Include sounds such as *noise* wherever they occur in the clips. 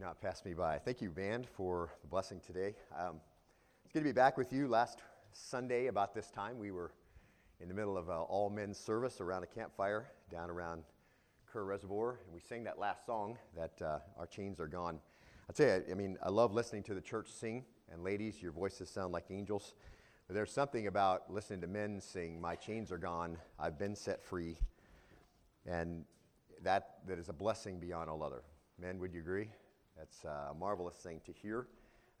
not pass me by. Thank you, band, for the blessing today. Um, it's good to be back with you. Last Sunday, about this time, we were in the middle of an all men's service around a campfire down around Kerr Reservoir, and we sang that last song that uh, Our Chains Are Gone. I'll tell you, I mean, I love listening to the church sing, and ladies, your voices sound like angels. But there's something about listening to men sing, My chains are gone, I've been set free, and that, that is a blessing beyond all other. Men, would you agree? That's a marvelous thing to hear,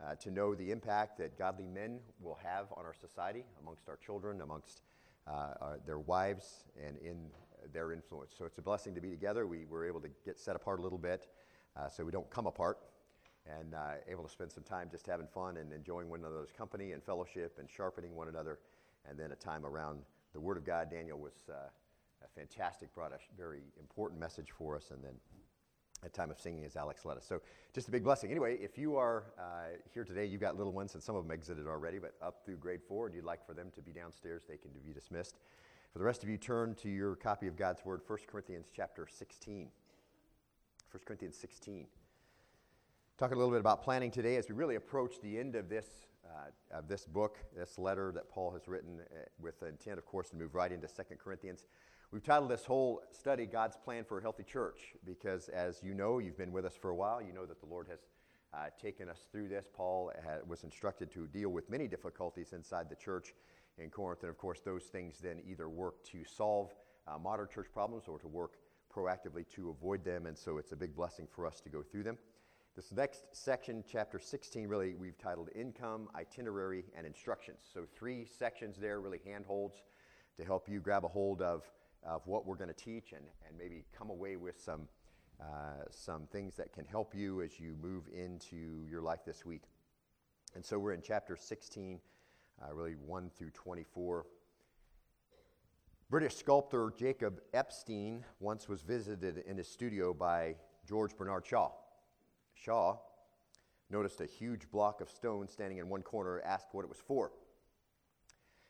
uh, to know the impact that godly men will have on our society, amongst our children, amongst uh, our, their wives, and in their influence. So it's a blessing to be together. We were able to get set apart a little bit uh, so we don't come apart and uh, able to spend some time just having fun and enjoying one another's company and fellowship and sharpening one another. And then a time around the Word of God. Daniel was uh, a fantastic, brought a very important message for us. And then a time of singing as Alex us. So just a big blessing. Anyway, if you are uh, here today, you've got little ones, and some of them exited already, but up through grade four, and you'd like for them to be downstairs, they can be dismissed. For the rest of you, turn to your copy of God's Word, 1 Corinthians chapter 16. 1 Corinthians 16. Talk a little bit about planning today as we really approach the end of this, uh, of this book, this letter that Paul has written uh, with the intent, of course, to move right into 2 Corinthians. We've titled this whole study God's Plan for a Healthy Church because, as you know, you've been with us for a while. You know that the Lord has uh, taken us through this. Paul had, was instructed to deal with many difficulties inside the church in Corinth. And of course, those things then either work to solve uh, modern church problems or to work proactively to avoid them. And so it's a big blessing for us to go through them. This next section, chapter 16, really we've titled Income, Itinerary, and Instructions. So, three sections there, really handholds to help you grab a hold of of what we're going to teach and, and maybe come away with some, uh, some things that can help you as you move into your life this week. And so we're in chapter 16, uh, really 1 through 24. British sculptor Jacob Epstein once was visited in his studio by George Bernard Shaw. Shaw noticed a huge block of stone standing in one corner, asked what it was for.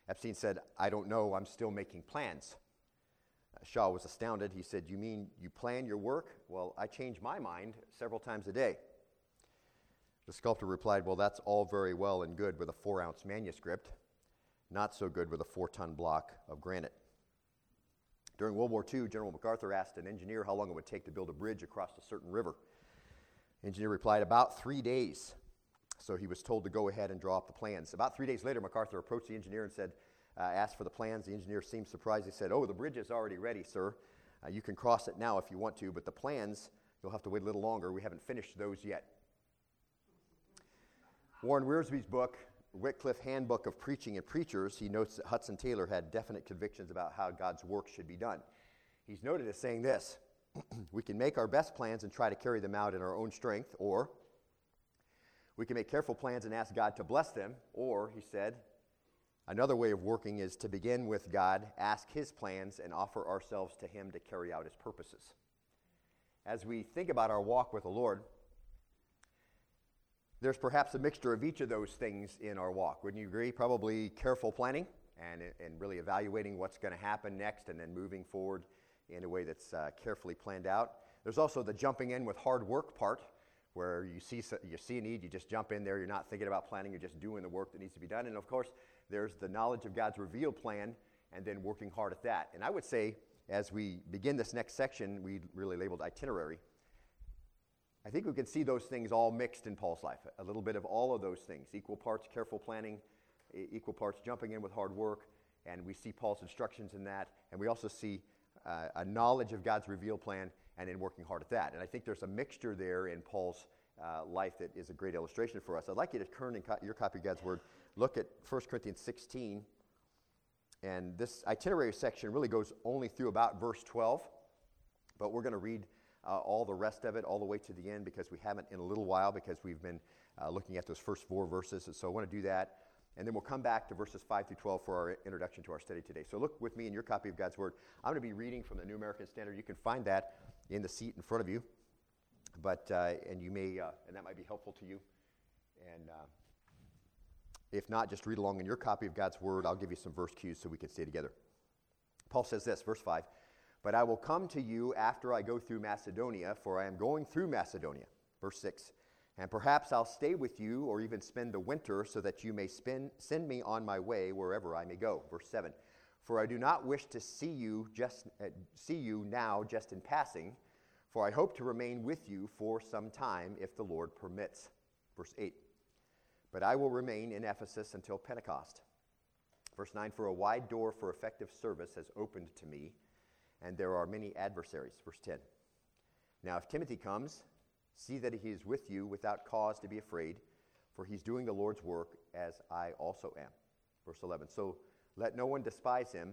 Epstein said, I don't know, I'm still making plans. Shaw was astounded. He said, You mean you plan your work? Well, I change my mind several times a day. The sculptor replied, Well, that's all very well and good with a four ounce manuscript, not so good with a four ton block of granite. During World War II, General MacArthur asked an engineer how long it would take to build a bridge across a certain river. The engineer replied, About three days. So he was told to go ahead and draw up the plans. About three days later, MacArthur approached the engineer and said, uh, asked for the plans. The engineer seemed surprised. He said, Oh, the bridge is already ready, sir. Uh, you can cross it now if you want to, but the plans, you'll have to wait a little longer. We haven't finished those yet. Warren Wiersbe's book, Wycliffe Handbook of Preaching and Preachers, he notes that Hudson Taylor had definite convictions about how God's work should be done. He's noted as saying this *clears throat* We can make our best plans and try to carry them out in our own strength, or we can make careful plans and ask God to bless them, or, he said, Another way of working is to begin with God, ask His plans, and offer ourselves to Him to carry out His purposes. As we think about our walk with the Lord, there's perhaps a mixture of each of those things in our walk. Wouldn't you agree? Probably careful planning and, and really evaluating what's going to happen next and then moving forward in a way that's uh, carefully planned out. There's also the jumping in with hard work part where you see, you see a need, you just jump in there, you're not thinking about planning, you're just doing the work that needs to be done. And of course, there's the knowledge of God's revealed plan, and then working hard at that. And I would say, as we begin this next section, we really labeled itinerary. I think we can see those things all mixed in Paul's life. A little bit of all of those things equal parts careful planning, equal parts jumping in with hard work, and we see Paul's instructions in that. And we also see uh, a knowledge of God's revealed plan and in working hard at that. And I think there's a mixture there in Paul's uh, life that is a great illustration for us. I'd like you to turn in co- your copy of God's Word look at 1 Corinthians 16. And this itinerary section really goes only through about verse 12, but we're going to read uh, all the rest of it all the way to the end because we haven't in a little while because we've been uh, looking at those first four verses. And so I want to do that. And then we'll come back to verses 5 through 12 for our introduction to our study today. So look with me in your copy of God's Word. I'm going to be reading from the New American Standard. You can find that in the seat in front of you. But, uh, and you may, uh, and that might be helpful to you. And uh, if not, just read along in your copy of God's Word. I'll give you some verse cues so we can stay together. Paul says this, verse 5 But I will come to you after I go through Macedonia, for I am going through Macedonia. Verse 6 And perhaps I'll stay with you or even spend the winter so that you may spend, send me on my way wherever I may go. Verse 7. For I do not wish to see you just uh, see you now just in passing, for I hope to remain with you for some time if the Lord permits. Verse 8. But I will remain in Ephesus until Pentecost. Verse 9 For a wide door for effective service has opened to me, and there are many adversaries. Verse 10 Now, if Timothy comes, see that he is with you without cause to be afraid, for he's doing the Lord's work as I also am. Verse 11 So let no one despise him,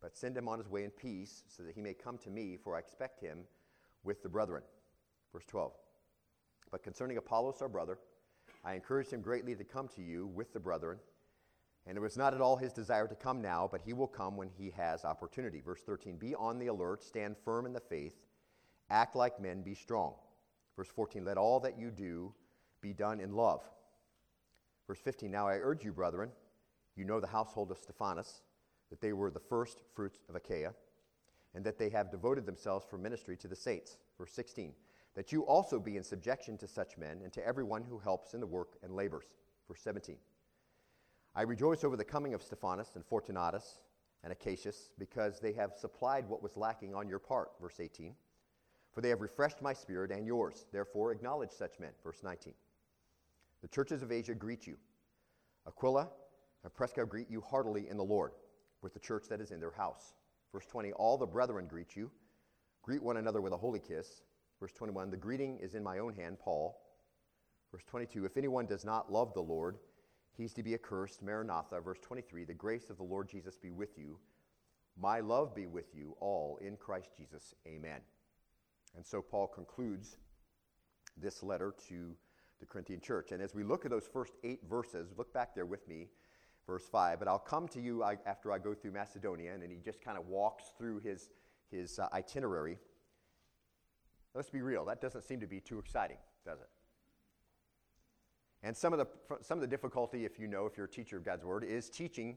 but send him on his way in peace, so that he may come to me, for I expect him with the brethren. Verse 12 But concerning Apollos, our brother, I encouraged him greatly to come to you with the brethren. And it was not at all his desire to come now, but he will come when he has opportunity. Verse 13 Be on the alert, stand firm in the faith, act like men, be strong. Verse 14 Let all that you do be done in love. Verse 15 Now I urge you, brethren, you know the household of Stephanas, that they were the first fruits of Achaia, and that they have devoted themselves for ministry to the saints. Verse 16 That you also be in subjection to such men and to everyone who helps in the work and labors. Verse 17 I rejoice over the coming of Stephanas and Fortunatus and Achaicus because they have supplied what was lacking on your part. Verse 18. For they have refreshed my spirit and yours. Therefore, acknowledge such men. Verse 19. The churches of Asia greet you. Aquila and Prisca greet you heartily in the Lord, with the church that is in their house. Verse 20. All the brethren greet you. Greet one another with a holy kiss. Verse 21. The greeting is in my own hand, Paul. Verse 22. If anyone does not love the Lord, he's to be accursed. Maranatha, verse 23 The grace of the Lord Jesus be with you. My love be with you all in Christ Jesus. Amen. And so Paul concludes this letter to the Corinthian church. And as we look at those first eight verses, look back there with me, verse 5. But I'll come to you after I go through Macedonia. And then he just kind of walks through his, his uh, itinerary. Let's be real, that doesn't seem to be too exciting, does it? And some of the, some of the difficulty, if you know, if you're a teacher of God's Word, is teaching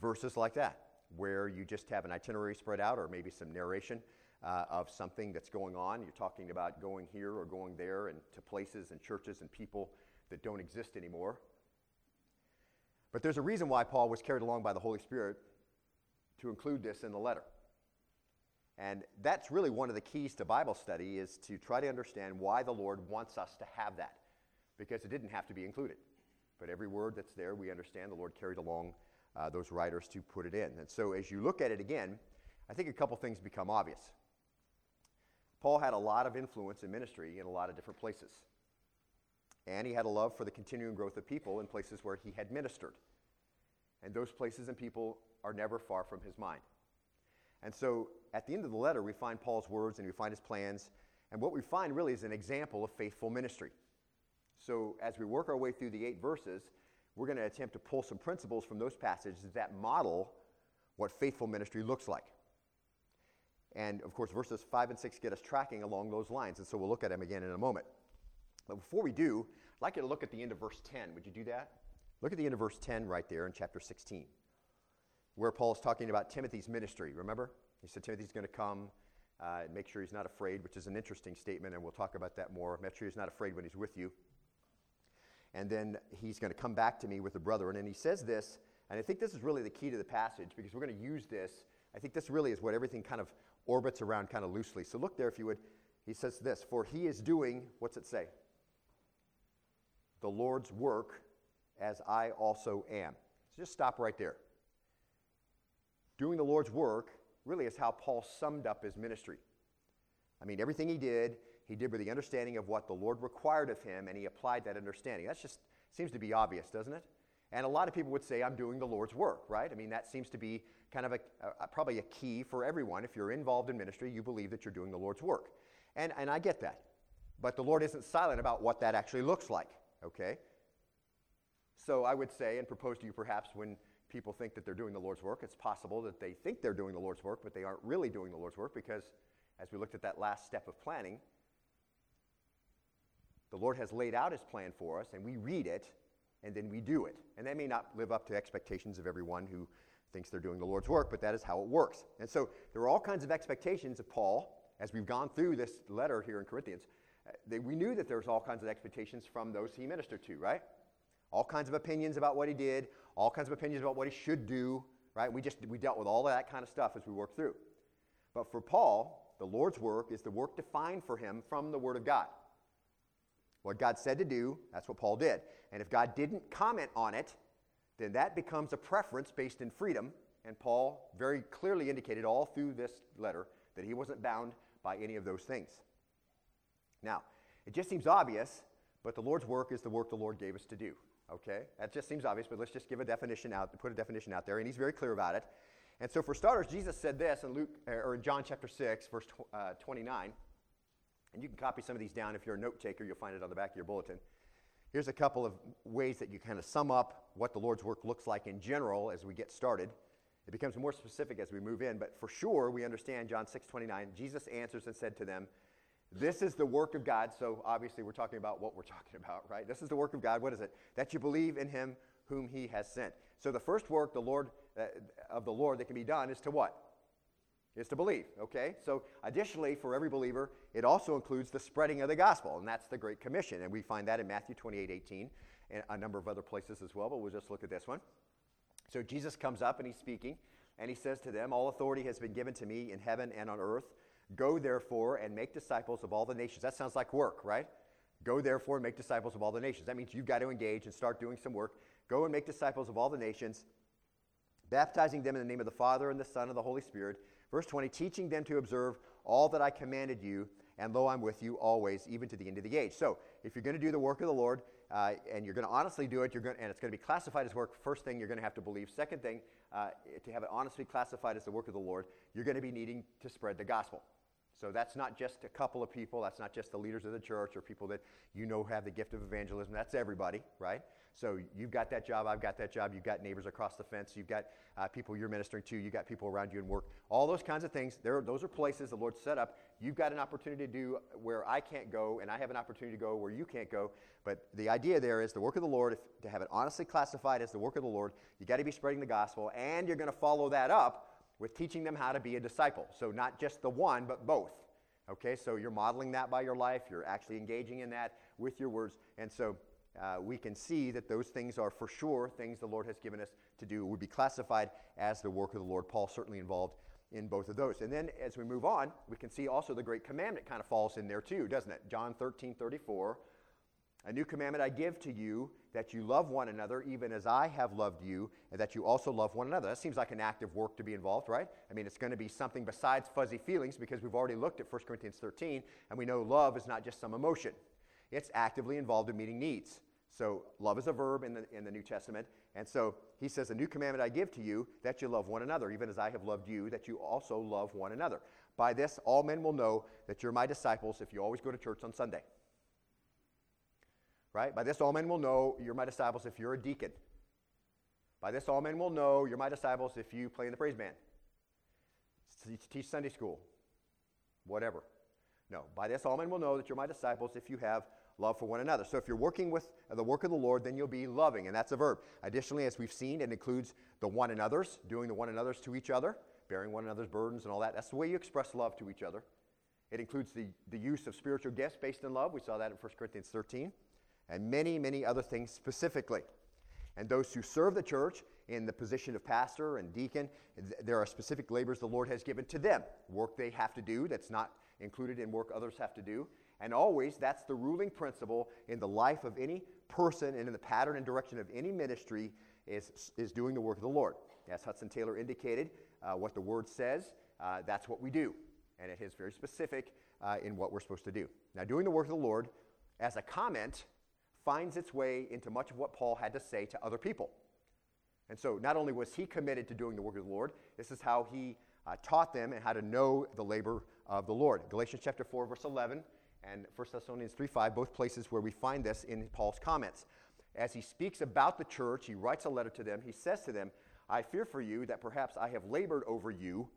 verses like that, where you just have an itinerary spread out or maybe some narration uh, of something that's going on. You're talking about going here or going there and to places and churches and people that don't exist anymore. But there's a reason why Paul was carried along by the Holy Spirit to include this in the letter. And that's really one of the keys to Bible study is to try to understand why the Lord wants us to have that because it didn't have to be included. But every word that's there, we understand the Lord carried along uh, those writers to put it in. And so as you look at it again, I think a couple things become obvious. Paul had a lot of influence in ministry in a lot of different places. And he had a love for the continuing growth of people in places where he had ministered. And those places and people are never far from his mind. And so at the end of the letter, we find Paul's words and we find his plans. And what we find really is an example of faithful ministry. So, as we work our way through the eight verses, we're going to attempt to pull some principles from those passages that model what faithful ministry looks like. And of course, verses 5 and 6 get us tracking along those lines. And so we'll look at them again in a moment. But before we do, I'd like you to look at the end of verse 10. Would you do that? Look at the end of verse 10 right there in chapter 16, where Paul's talking about Timothy's ministry. Remember? He said Timothy's going to come uh, and make sure he's not afraid, which is an interesting statement, and we'll talk about that more. Make sure he's not afraid when he's with you and then he's going to come back to me with the brethren. And he says this, and I think this is really the key to the passage because we're going to use this. I think this really is what everything kind of orbits around kind of loosely. So look there if you would. He says this For he is doing, what's it say? The Lord's work as I also am. So just stop right there. Doing the Lord's work really is how Paul summed up his ministry. I mean, everything he did, he did with the understanding of what the Lord required of him, and he applied that understanding. That just seems to be obvious, doesn't it? And a lot of people would say, I'm doing the Lord's work, right? I mean, that seems to be kind of a, a, probably a key for everyone. If you're involved in ministry, you believe that you're doing the Lord's work. And, and I get that. But the Lord isn't silent about what that actually looks like, okay? So I would say and propose to you perhaps when people think that they're doing the Lord's work, it's possible that they think they're doing the Lord's work, but they aren't really doing the Lord's work because, as we looked at that last step of planning, the Lord has laid out his plan for us, and we read it, and then we do it. And that may not live up to expectations of everyone who thinks they're doing the Lord's work, but that is how it works. And so there are all kinds of expectations of Paul as we've gone through this letter here in Corinthians. Uh, they, we knew that there was all kinds of expectations from those he ministered to, right? All kinds of opinions about what he did, all kinds of opinions about what he should do, right? We just we dealt with all of that kind of stuff as we worked through. But for Paul, the Lord's work is the work defined for him from the Word of God. What God said to do, that's what Paul did. And if God didn't comment on it, then that becomes a preference based in freedom. And Paul very clearly indicated all through this letter that he wasn't bound by any of those things. Now, it just seems obvious, but the Lord's work is the work the Lord gave us to do. Okay? That just seems obvious, but let's just give a definition out, put a definition out there, and he's very clear about it. And so, for starters, Jesus said this in Luke or in John chapter 6, verse uh, 29. And you can copy some of these down if you're a note taker, you'll find it on the back of your bulletin. Here's a couple of ways that you kind of sum up what the Lord's work looks like in general as we get started. It becomes more specific as we move in, but for sure we understand John 6 29. Jesus answers and said to them, This is the work of God. So obviously we're talking about what we're *laughs* talking about, right? This is the work of God. What is it? That you believe in him whom he has sent. So the first work the Lord uh, of the Lord that can be done is to what? Is to believe, okay? So additionally, for every believer, it also includes the spreading of the gospel, and that's the Great Commission. And we find that in Matthew 28 18 and a number of other places as well, but we'll just look at this one. So Jesus comes up and he's speaking, and he says to them, All authority has been given to me in heaven and on earth. Go therefore and make disciples of all the nations. That sounds like work, right? Go therefore and make disciples of all the nations. That means you've got to engage and start doing some work. Go and make disciples of all the nations, baptizing them in the name of the Father and the Son and the Holy Spirit. Verse 20, teaching them to observe all that I commanded you, and lo, I'm with you always, even to the end of the age. So, if you're going to do the work of the Lord, uh, and you're going to honestly do it, you're going, and it's going to be classified as work. First thing, you're going to have to believe. Second thing, uh, to have it honestly classified as the work of the Lord, you're going to be needing to spread the gospel. So that's not just a couple of people. That's not just the leaders of the church or people that you know have the gift of evangelism. That's everybody, right? So you've got that job, I've got that job, you've got neighbors across the fence, you've got uh, people you're ministering to, you've got people around you in work. All those kinds of things, there, those are places the Lord set up. You've got an opportunity to do where I can't go, and I have an opportunity to go where you can't go. But the idea there is the work of the Lord, if, to have it honestly classified as the work of the Lord, you've got to be spreading the gospel, and you're going to follow that up with teaching them how to be a disciple. So not just the one, but both. Okay, so you're modeling that by your life, you're actually engaging in that with your words. And so uh, we can see that those things are for sure things the Lord has given us to do, would be classified as the work of the Lord. Paul certainly involved in both of those. And then as we move on, we can see also the great commandment kind of falls in there too, doesn't it? John 13, 34. A new commandment I give to you that you love one another, even as I have loved you, and that you also love one another. That seems like an active work to be involved, right? I mean, it's going to be something besides fuzzy feelings because we've already looked at 1 Corinthians 13, and we know love is not just some emotion, it's actively involved in meeting needs. So, love is a verb in the, in the New Testament. And so, he says, A new commandment I give to you, that you love one another, even as I have loved you, that you also love one another. By this, all men will know that you're my disciples if you always go to church on Sunday. Right? By this, all men will know you're my disciples if you're a deacon. By this, all men will know you're my disciples if you play in the praise band, teach Sunday school, whatever. No. By this, all men will know that you're my disciples if you have love for one another. So if you're working with the work of the Lord, then you'll be loving, and that's a verb. Additionally, as we've seen, it includes the one another's, doing the one another's to each other, bearing one another's burdens and all that. That's the way you express love to each other. It includes the, the use of spiritual gifts based in love. We saw that in 1 Corinthians 13, and many, many other things specifically. And those who serve the church in the position of pastor and deacon, th- there are specific labors the Lord has given to them, work they have to do that's not included in work others have to do. And always, that's the ruling principle in the life of any person and in the pattern and direction of any ministry is, is doing the work of the Lord. As Hudson Taylor indicated, uh, what the word says, uh, that's what we do. And it is very specific uh, in what we're supposed to do. Now, doing the work of the Lord as a comment finds its way into much of what Paul had to say to other people. And so, not only was he committed to doing the work of the Lord, this is how he uh, taught them and how to know the labor of the Lord. Galatians chapter 4, verse 11 and 1 Thessalonians 3 5, both places where we find this in Paul's comments. As he speaks about the church, he writes a letter to them. He says to them, I fear for you that perhaps I have labored over you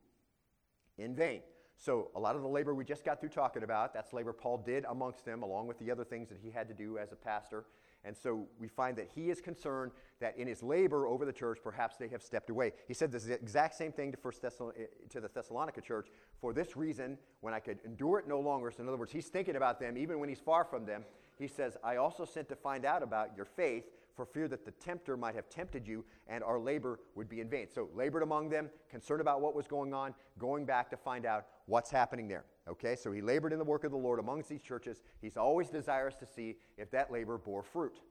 in vain. So, a lot of the labor we just got through talking about, that's labor Paul did amongst them, along with the other things that he had to do as a pastor. And so we find that he is concerned that in his labor over the church, perhaps they have stepped away. He said this exact same thing to, First Thessalon- eh, to the Thessalonica church. For this reason, when I could endure it no longer, so in other words, he's thinking about them even when he's far from them, he says, I also sent to find out about your faith for fear that the tempter might have tempted you and our labor would be in vain. So, labored among them, concerned about what was going on, going back to find out what's happening there. Okay, so he labored in the work of the Lord amongst these churches. He's always desirous to see if that labor bore fruit.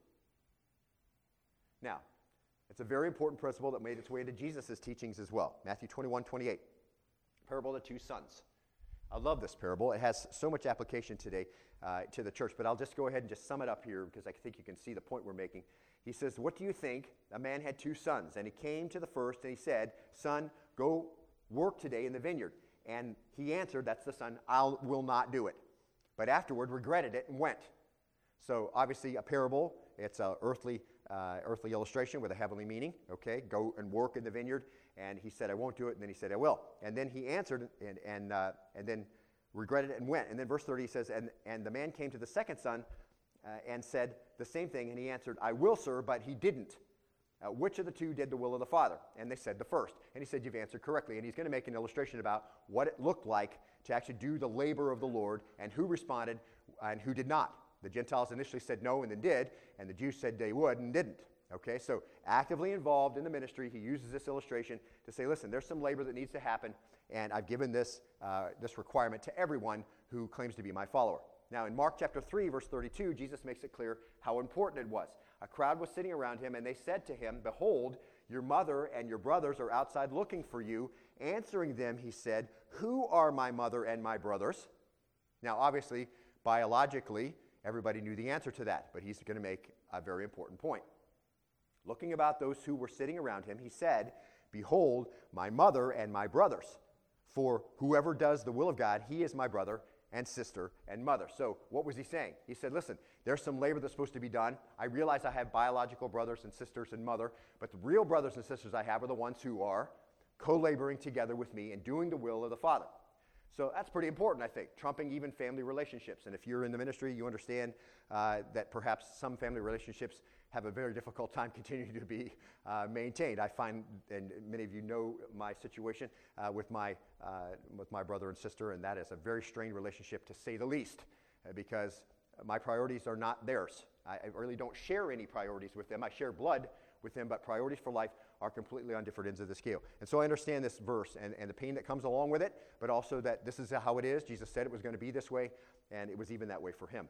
Now, it's a very important principle that made its way into Jesus' teachings as well. Matthew 21 28, parable of the two sons. I love this parable. It has so much application today uh, to the church, but I'll just go ahead and just sum it up here because I think you can see the point we're making. He says, What do you think? A man had two sons, and he came to the first and he said, Son, go work today in the vineyard. And he answered, That's the son, I will not do it. But afterward regretted it and went. So obviously, a parable, it's an earthly, uh, earthly illustration with a heavenly meaning. Okay, go and work in the vineyard. And he said, I won't do it. And then he said, I will. And then he answered and, and, uh, and then regretted it and went. And then verse 30 says, and, and the man came to the second son uh, and said the same thing. And he answered, I will, sir, but he didn't. Uh, which of the two did the will of the Father? And they said, the first. And he said, You've answered correctly. And he's going to make an illustration about what it looked like to actually do the labor of the Lord and who responded and who did not. The Gentiles initially said no and then did, and the Jews said they would and didn't. Okay, so actively involved in the ministry, he uses this illustration to say, listen, there's some labor that needs to happen, and I've given this, uh, this requirement to everyone who claims to be my follower. Now, in Mark chapter 3, verse 32, Jesus makes it clear how important it was. A crowd was sitting around him, and they said to him, Behold, your mother and your brothers are outside looking for you. Answering them, he said, Who are my mother and my brothers? Now, obviously, biologically, everybody knew the answer to that, but he's going to make a very important point. Looking about those who were sitting around him, he said, Behold, my mother and my brothers. For whoever does the will of God, he is my brother and sister and mother. So, what was he saying? He said, Listen, there's some labor that's supposed to be done. I realize I have biological brothers and sisters and mother, but the real brothers and sisters I have are the ones who are co laboring together with me and doing the will of the Father. So, that's pretty important, I think, trumping even family relationships. And if you're in the ministry, you understand uh, that perhaps some family relationships have a very difficult time *laughs* continuing to be uh, maintained. I find, and many of you know my situation uh, with, my, uh, with my brother and sister, and that is a very strained relationship to say the least, uh, because my priorities are not theirs. I, I, really don't share any priorities with them. I share blood with them, but priorities for life are completely on different ends of the scale. And so I understand this verse and, and the pain that comes along with it, but also that this is how it is. Jesus said it was going to be this way, and it was even that way for him.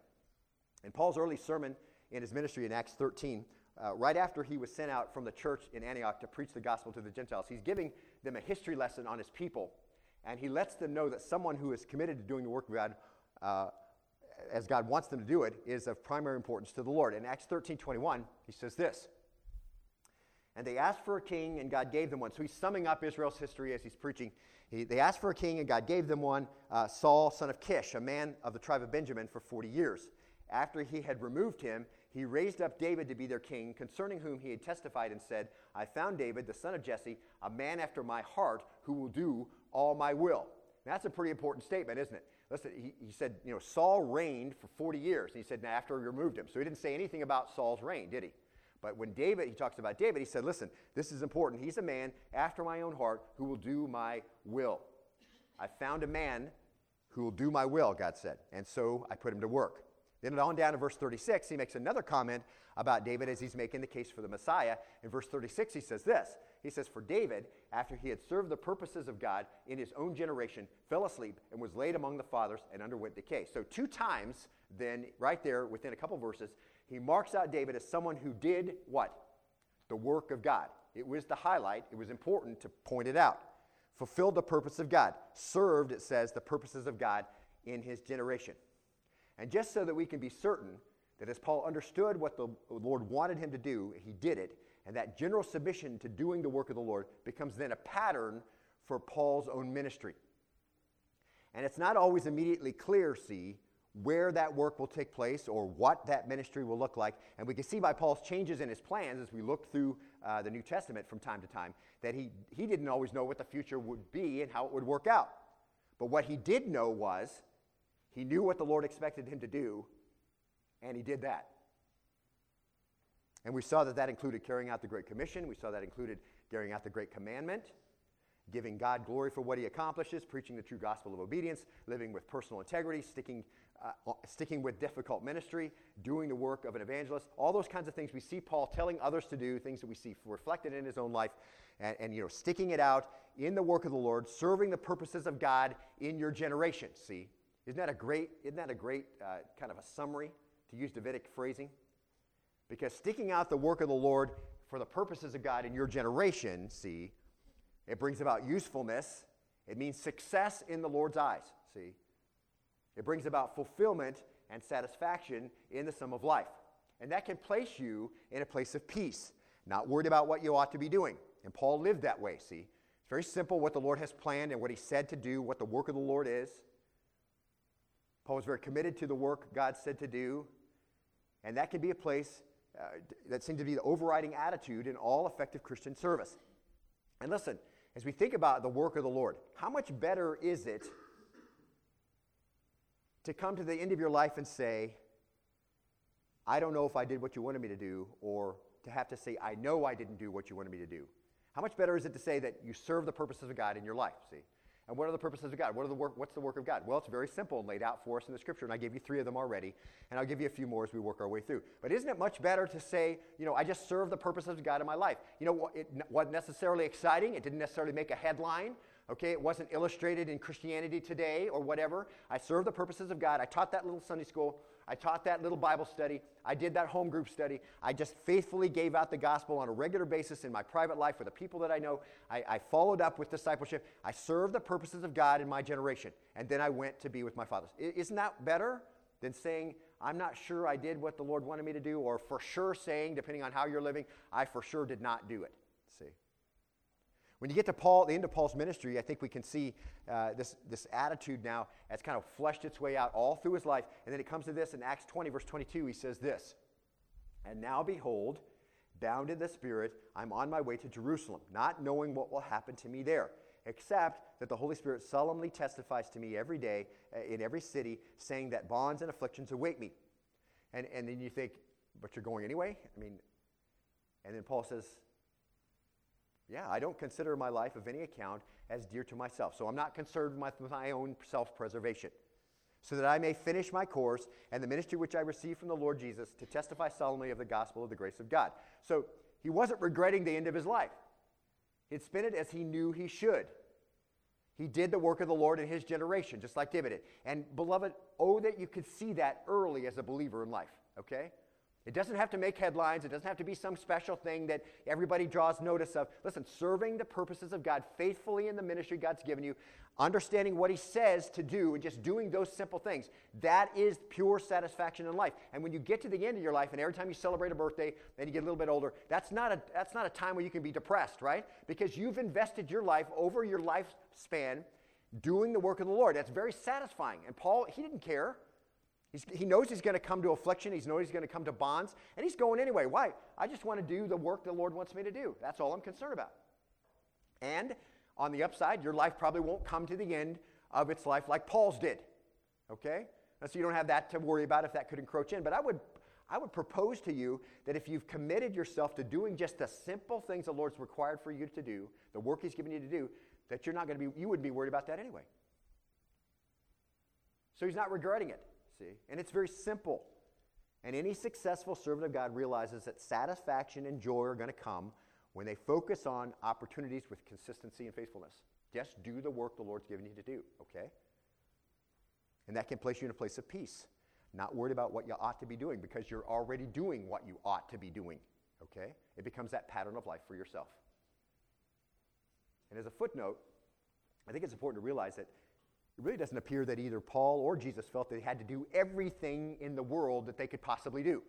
In Paul's early sermon, in his ministry in Acts 13, uh, right after he was sent out from the church in Antioch to preach the gospel to the Gentiles. He's giving them a history lesson on his people, and he lets them know that someone who is committed to doing the work of God, uh, as God wants them to do it, is of primary importance to the Lord. In Acts 13 21, he says this. And they asked for a king, and God gave them one. So he's summing up Israel's history as he's preaching. He, they asked for a king, and God gave them one uh, Saul, son of Kish, a man of the tribe of Benjamin, for 40 years. After he had removed him, he raised up David to be their king, concerning whom he had testified and said, I found David, the son of Jesse, a man after my heart, who will do all my will. That's a pretty important statement, isn't it? Listen, he, he said, you know, Saul reigned for 40 years. And he said, now after he removed him. So he didn't say anything about Saul's reign, did he? But when David, he talks about David, he said, listen, this is important. He's a man after my own heart who will do my will. I found a man who will do my will, God said. And so I put him to work. Then on down to verse 36, he makes another comment about David as he's making the case for the Messiah. In verse 36, he says this He says, For David, after he had served the purposes of God in his own generation, fell asleep and was laid among the fathers and underwent decay. So, two times, then, right there within a couple verses, he marks out David as someone who did what? The work of God. It was the highlight, it was important to point it out. Fulfilled the purpose of God. Served, it says, the purposes of God in his generation. And just so that we can be certain that as Paul understood what the Lord wanted him to do, he did it, and that general submission to doing the work of the Lord becomes then a pattern for Paul's own ministry. And it's not always immediately clear, see, where that work will take place or what that ministry will look like. And we can see by Paul's changes in his plans as we look through uh, the New Testament from time to time that he, he didn't always know what the future would be and how it would work out. But what he did know was he knew what the Lord expected him to do, and he did that. And we saw that that included carrying out the Great Commission. We saw that included carrying out the Great Commandment, giving God glory for what he accomplishes, preaching the true gospel of obedience, living with personal integrity, sticking, uh, sticking with difficult ministry, doing the work of an evangelist, all those kinds of things we see Paul telling others to do, things that we see reflected in his own life, and, and you know, sticking it out in the work of the Lord, serving the purposes of God in your generation. See, isn't that a great, isn't that a great uh, kind of a summary to use Davidic phrasing? Because sticking out the work of the Lord for the purposes of God in your generation, see, it brings about usefulness. It means success in the Lord's eyes, see. It brings about fulfillment and satisfaction in the sum of life. And that can place you in a place of peace, not worried about what you ought to be doing. And Paul lived that way, see. It's very simple what the Lord has planned and what he said to do, what the work of the Lord is. Paul was very committed to the work God said to do. And that can be a place uh, that seemed to be the overriding attitude in all effective Christian service. And listen, as we think about the work of the Lord, how much better is it to come to the end of your life and say, I don't know if I did what you wanted me to do, or to have to say, I know I didn't do what you wanted me to do? How much better is it to say that you serve the purposes of God in your life? See? And what are the purposes of God? What are the work, what's the work of God? Well, it's very simple and laid out for us in the scripture, and I gave you three of them already, and I'll give you a few more as we work our way through. But isn't it much better to say, you know, I just serve the purposes of God in my life? You know, it wasn't necessarily exciting, it didn't necessarily make a headline, okay? It wasn't illustrated in Christianity Today or whatever. I serve the purposes of God. I taught that little Sunday school I taught that little Bible study. I did that home group study. I just faithfully gave out the gospel on a regular basis in my private life with the people that I know. I, I followed up with discipleship. I served the purposes of God in my generation. And then I went to be with my fathers. Isn't that better than saying, I'm not sure I did what the Lord wanted me to do, or for sure saying, depending on how you're living, I for sure did not do it? See? When you get to Paul, the end of Paul's ministry, I think we can see uh, this, this attitude now has kind of fleshed its way out all through his life. And then it comes to this in Acts 20, verse 22. He says this And now behold, bound in the Spirit, I'm on my way to Jerusalem, not knowing what will happen to me there, except that the Holy Spirit solemnly testifies to me every day uh, in every city, saying that bonds and afflictions await me. And, and then you think, but you're going anyway? I mean, and then Paul says, yeah, I don't consider my life of any account as dear to myself. So I'm not concerned with my own self preservation. So that I may finish my course and the ministry which I received from the Lord Jesus to testify solemnly of the gospel of the grace of God. So he wasn't regretting the end of his life, he'd spent it as he knew he should. He did the work of the Lord in his generation, just like David did. And beloved, oh, that you could see that early as a believer in life, okay? It doesn't have to make headlines. It doesn't have to be some special thing that everybody draws notice of. Listen, serving the purposes of God faithfully in the ministry God's given you, understanding what He says to do, and just doing those simple things, that is pure satisfaction in life. And when you get to the end of your life, and every time you celebrate a birthday, then you get a little bit older, that's not a, that's not a time where you can be depressed, right? Because you've invested your life over your lifespan doing the work of the Lord. That's very satisfying. And Paul, he didn't care. He's, he knows he's going to come to affliction. He knows he's going to come to bonds. And he's going anyway. Why? I just want to do the work the Lord wants me to do. That's all I'm concerned about. And on the upside, your life probably won't come to the end of its life like Paul's did. Okay? So you don't have that to worry about if that could encroach in. But I would, I would propose to you that if you've committed yourself to doing just the simple things the Lord's required for you to do, the work He's given you to do, that you're not going to be, you wouldn't be worried about that anyway. So He's not regretting it. See? And it's very simple. And any successful servant of God realizes that satisfaction and joy are going to come when they focus on opportunities with consistency and faithfulness. Just do the work the Lord's given you to do, okay? And that can place you in a place of peace. Not worried about what you ought to be doing because you're already doing what you ought to be doing, okay? It becomes that pattern of life for yourself. And as a footnote, I think it's important to realize that it really doesn't appear that either Paul or Jesus felt they had to do everything in the world that they could possibly do.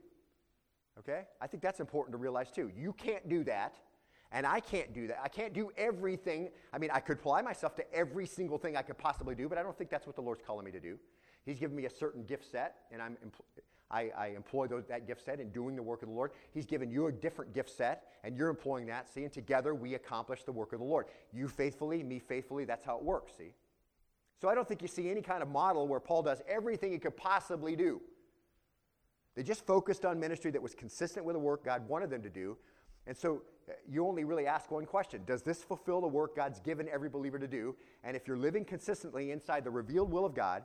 Okay? I think that's important to realize too. You can't do that, and I can't do that. I can't do everything. I mean, I could apply myself to every single thing I could possibly do, but I don't think that's what the Lord's calling me to do. He's given me a certain gift set, and I'm I, I, employ those, that gift set in doing the work of the Lord. He's given you a different gift set, and you're employing that. See, and together we accomplish the work of the Lord. You faithfully, me faithfully. That's how it works. See. So I don't think you see any kind of model where Paul does everything he could possibly do. They just focused on ministry that was consistent with the work God wanted them to do. And so uh, you only really ask one question Does this fulfill the work God's given every believer to do? And if you're living consistently inside the revealed will of God,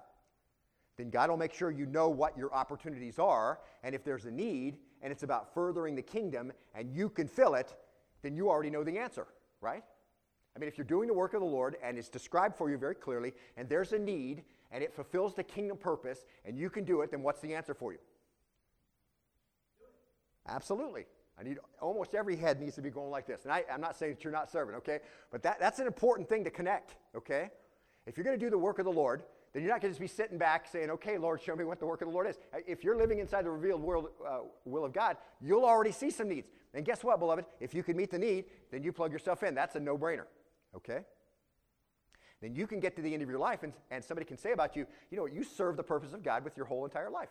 then God will make sure you know what your opportunities are. And if there's a need and it's about furthering the kingdom and you can fill it, then you already know the answer, right? I mean, if you're doing the work of the Lord and it's described for you very clearly, and there's a need and it fulfills the kingdom purpose and you can do it, then what's the answer for you? Absolutely. I need almost every head needs to be going like this. And I, am not saying that you're not serving, okay? But that, that's an important thing to connect, okay? If you're going to do the work of the Lord, then you're not going to just be sitting back saying, okay, Lord, show me what the work of the Lord is. If you're living inside the revealed world, uh, will of God, you'll already see some needs. And guess what, beloved? If you can meet the need, then you plug yourself in. That's a no brainer, okay? Then you can get to the end of your life and, and somebody can say about you, you know, you serve the purpose of God with your whole entire life.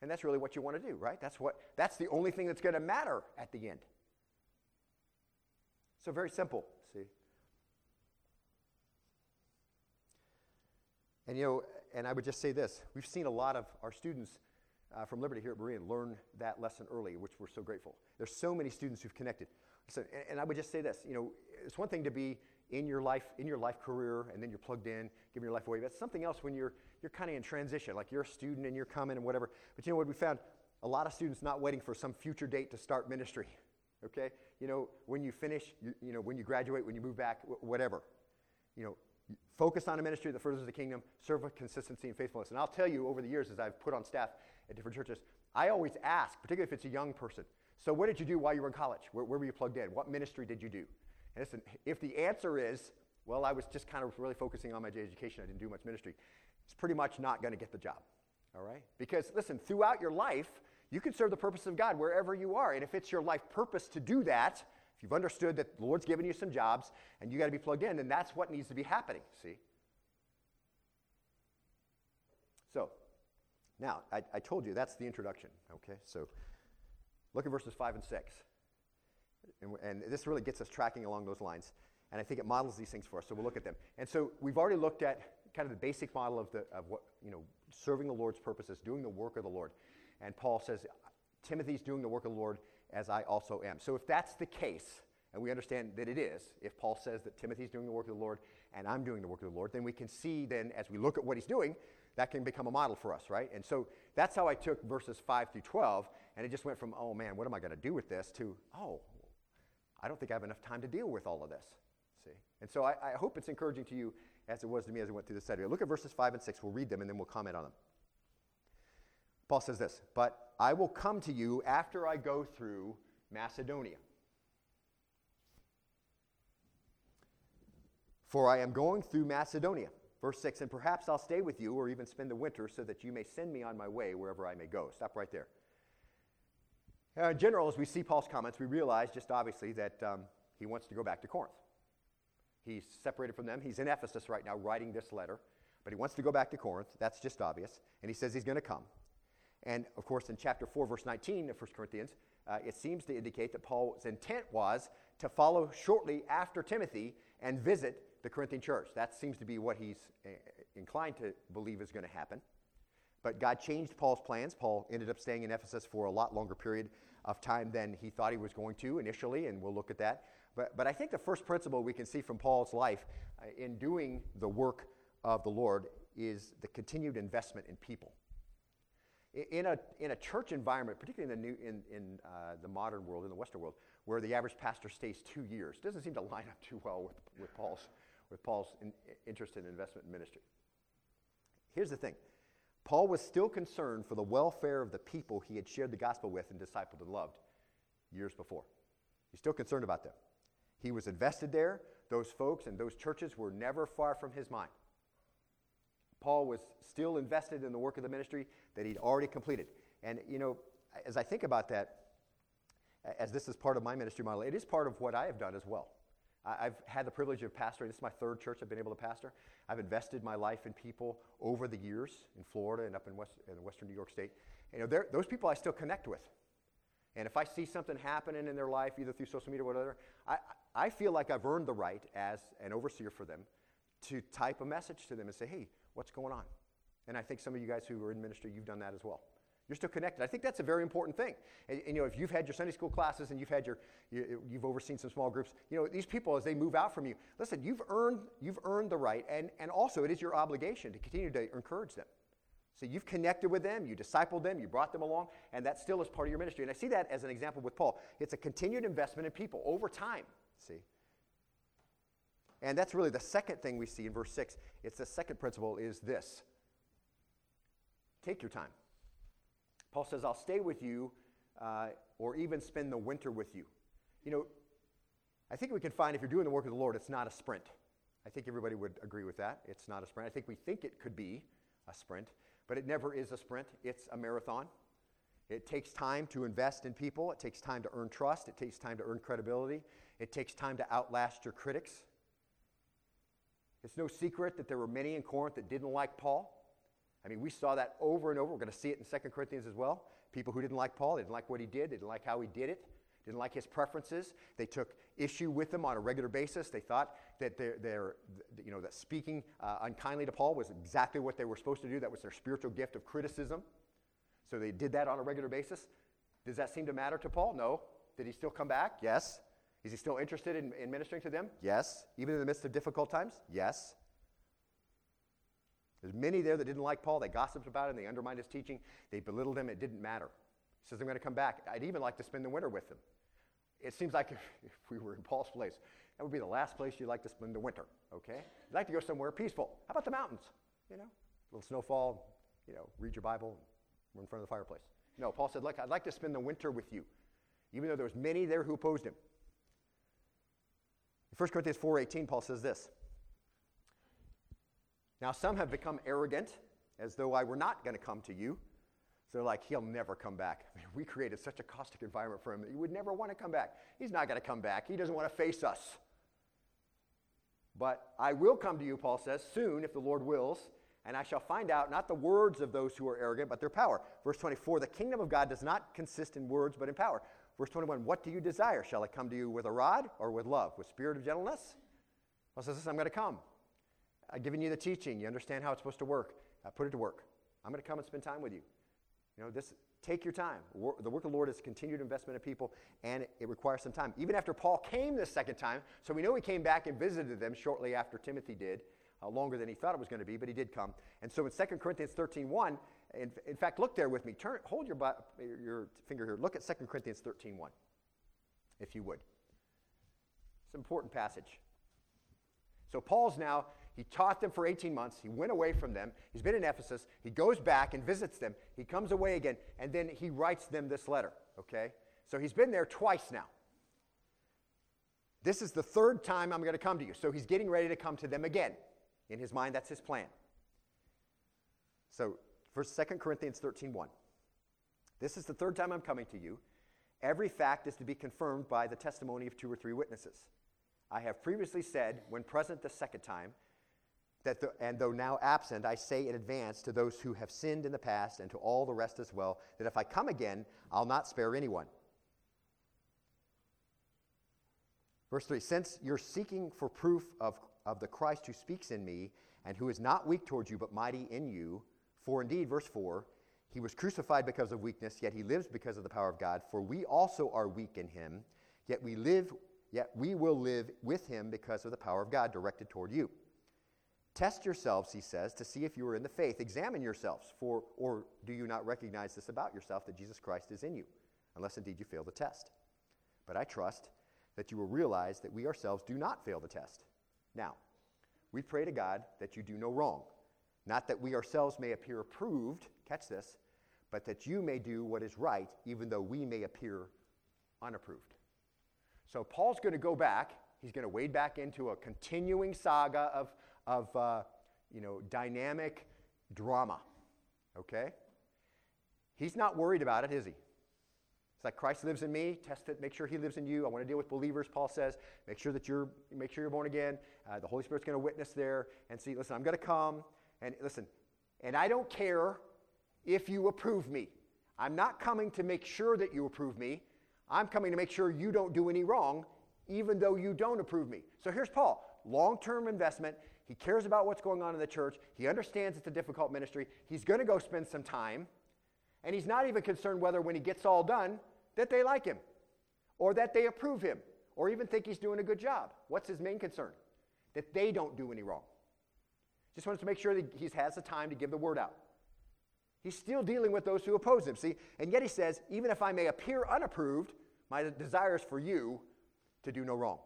And that's really what you want to do, right? That's what that's the only thing that's going to matter at the end. So very simple, see. And you know, and I would just say this: we've seen a lot of our students uh, from Liberty here at Berean learn that lesson early, which we're so grateful. There's so many students who've connected. So, and, I would just say this: you know, it's one thing to be in your life in your life career, and then you're plugged in, giving your life away. That's something else when you're you're kind of in transition, like you're a student and you're coming and whatever. But you know what we found? A lot of students not waiting for some future date to start ministry. *laughs* Okay? You know, when you finish, you, you know, when you graduate, when you move back, whatever. You know, focus on a ministry that furthers the kingdom, serve with consistency and faithfulness. And I'll tell you over the years as I've put on staff at different churches, I always ask, particularly if it's a young person, so what did you do while you were in college? Where, where were you plugged in? What ministry did you do? And listen, if the answer is, well, I was just kind of really focusing on my education, I didn't do much ministry, it's pretty much not going to get the job. All right? Because listen, throughout your life, you can serve the purpose of God wherever you are. And if it's your life purpose to do that, if you've understood that the Lord's given you some jobs and you got to be plugged in, then that's what needs to be happening, see? So, now, I, I told you that's the introduction, okay? So, look at verses 5 and 6. And, and, this really gets us tracking along those lines. And I think it models these things for us, so we'll look at them. And so, we've already looked at kind of the basic model of, the, of what, you know, serving the Lord's purposes, doing the work of the Lord. And Paul says, Timothy's doing the work of the Lord as I also am. So if that's the case, and we understand that it is, if Paul says that Timothy's doing the work of the Lord and I'm doing the work of the Lord, then we can see then as we look at what he's doing, that can become a model for us, right? And so that's how I took verses 5 through 12, and it just went from, oh man, what am I going to do with this, to, oh, I don't think I have enough time to deal with all of this. See? And so I, I hope it's encouraging to you as it was to me as I went through this study. Look at verses 5 and 6. We'll read them and then we'll comment on them. Paul says this But I will come to you after I go through Macedonia. For I am going through Macedonia. Verse 6 And perhaps I'll stay with you or even spend the winter so that you may send me on my way wherever I may go. Stop right there. Uh, in general, as we see Paul's comments, we realize just obviously that um, he wants to go back to Corinth. He's separated from them. He's in Ephesus right now writing this letter, but he wants to go back to Corinth. That's just obvious. And he says he's going to come. And of course, in chapter 4, verse 19 of 1 Corinthians, uh, it seems to indicate that Paul's intent was to follow shortly after Timothy and visit the Corinthian church. That seems to be what he's uh, inclined to believe is going to happen. But God changed Paul's plans. Paul ended up staying in Ephesus for a lot longer period of time than he thought he was going to initially, and we'll look at that. But, but I think the first principle we can see from Paul's life uh, in doing the work of the Lord is the continued investment in people. In a, in a church environment, particularly in the, new, in, in uh, the modern world, in the Western world, where the average pastor stays two years, doesn't seem to *laughs* line up too well with, with Paul's, with Paul's in, interest in investment in ministry. Here's the thing Paul was still concerned for the welfare of the people he had shared the gospel with and discipled and loved years before. He's still concerned about them. He was invested there. Those folks and those churches were never far from his mind. Paul was still invested in the work of the ministry that he'd already completed. And, you know, as I think about that, as this is part of my ministry model, it is part of what I have done as well. I've had the privilege of pastoring. This is my third church I've been able to pastor. I've invested my life in people over the years in Florida and up in, West, in Western New York State. You know, those people I still connect with. And if I see something happening in their life, either through social media or whatever, I, I feel like I've earned the right as an overseer for them to type a message to them and say, hey, what's going on? And I think some of you guys who are in ministry, you've done that as well. You're still connected. I think that's a very important thing. And, and, you know, if you've had your Sunday school classes and you've had your, you, have overseen some small groups, you know, these people as they move out from you, listen, you've earned, you've earned the right, and, and also it is your obligation to continue to encourage them. So you've connected with them, you discipled them, you brought them along, and that still is part of your ministry. And I see that as an example with Paul. It's a continued investment in people over time. See? And that's really the second thing we see in verse 6. It's the second principle is this. Take your time. Paul says, I'll stay with you uh, or even spend the winter with you. You know, I think we can find if you're doing the work of the Lord, it's not a sprint. I think everybody would agree with that. It's not a sprint. I think we think it could be a sprint, but it never is a sprint. It's a marathon. It takes time to invest in people. It takes time to earn trust. It takes time to earn credibility. It takes time to outlast your critics. It's no secret that there were many in Corinth that didn't like Paul. I mean, we saw that over and over. We're going to see it in 2 Corinthians as well. People who didn't like Paul, they didn't like what he did, they didn't like how he did it, didn't like his preferences. They took issue with him on a regular basis. They thought that you know, that speaking uh, unkindly to Paul was exactly what they were supposed to do. That was their spiritual gift of criticism. So they did that on a regular basis. Does that seem to matter to Paul? No. Did he still come back? Yes. Is he still interested in, in ministering to them? Yes. Even in the midst of difficult times? Yes. There's many there that didn't like Paul. They gossiped about him. They undermined his teaching. They belittled him. It didn't matter. He says, I'm going to come back. I'd even like to spend the winter with them. It seems like if, *laughs* if we were in Paul's place, that would be the last place you'd like to spend the winter, okay? You'd like to go somewhere peaceful. How about the mountains? You know, a little snowfall, you know, read your Bible, we're in front of the fireplace. No, Paul said, look, I'd like to spend the winter with you, even though there was many there who opposed him. In 1 Corinthians 4.18, Paul says this. Now some have become arrogant, as though I were not going to come to you. So they're like, he'll never come back. *laughs* I mean, we created such a caustic environment for him that he would never want to come back. He's not going to come back. He doesn't want to face us. But I will come to you, Paul says, soon, if the Lord wills, and I shall find out not the words of those who are arrogant, but their power. Verse 24, the kingdom of God does not consist in words, but in power. Verse 21, what do you desire? Shall I come to you with a rod or with love, with spirit of gentleness? Paul says, I'm going to come. I've given you the teaching. You understand how it's supposed to work. I put it to work. I'm going to come and spend time with you. You know, this take your time. The work of the Lord is continued investment of people, and it requires some time. Even after Paul came the second time, so we know he came back and visited them shortly after Timothy did, uh, longer than he thought it was going to be, but he did come. And so in 2 Corinthians 13 1, in, in fact, look there with me. Turn, hold your, your finger here. Look at 2 Corinthians 13 1, if you would. It's an important passage. So Paul's now he taught them for 18 months. He went away from them. He's been in Ephesus. He goes back and visits them. He comes away again, and then he writes them this letter, okay? So he's been there twice now. This is the third time I'm going to come to you. So he's getting ready to come to them again. In his mind, that's his plan. So, first 2 Corinthians 13 1. This is the third time I'm coming to you. Every fact is to be confirmed by the testimony of two or three witnesses. I have previously said, when present the second time, that the, and though now absent, I say in advance to those who have sinned in the past and to all the rest as well, that if I come again, I'll not spare anyone. Verse 3 Since you're seeking for proof of, of the Christ who speaks in me, and who is not weak towards you, but mighty in you, for indeed, verse 4, he was crucified because of weakness, yet he lives because of the power of God. For we also are weak in him, yet we live, yet we will live with him because of the power of God directed toward you. Test yourselves, he says, to see if you are in the faith. Examine yourselves, for or do you not recognize this about yourself that Jesus Christ is in you, unless indeed you fail the test. But I trust that you will realize that we ourselves do not fail the test. Now, we pray to God that you do no wrong, not that we ourselves may appear approved, catch this, but that you may do what is right, even though we may appear unapproved. So Paul's going to go back. He's going to wade back into a continuing saga of of uh, you know, dynamic drama. Okay? He's not worried about it, is he? It's like Christ lives in me. Test it. Make sure He lives in you. I want to deal with believers. Paul says, make sure that you're, make sure you're born again. Uh, the Holy Spirit's going to witness there and see. Listen, I'm going to come and listen. And I don't care if you approve me. I'm not coming to make sure that you approve me. I'm coming to make sure you don't do any wrong, even though you don't approve me. So here's Paul. Long-term investment. He cares about what's going on in the church. He understands it's a difficult ministry. He's going to go spend some time. And he's not even concerned whether, when he gets all done, that they like him or that they approve him or even think he's doing a good job. What's his main concern? That they don't do any wrong. Just wants to make sure that he has the time to give the word out. He's still dealing with those who oppose him, see? And yet he says, even if I may appear unapproved, my desire is for you to do no wrong.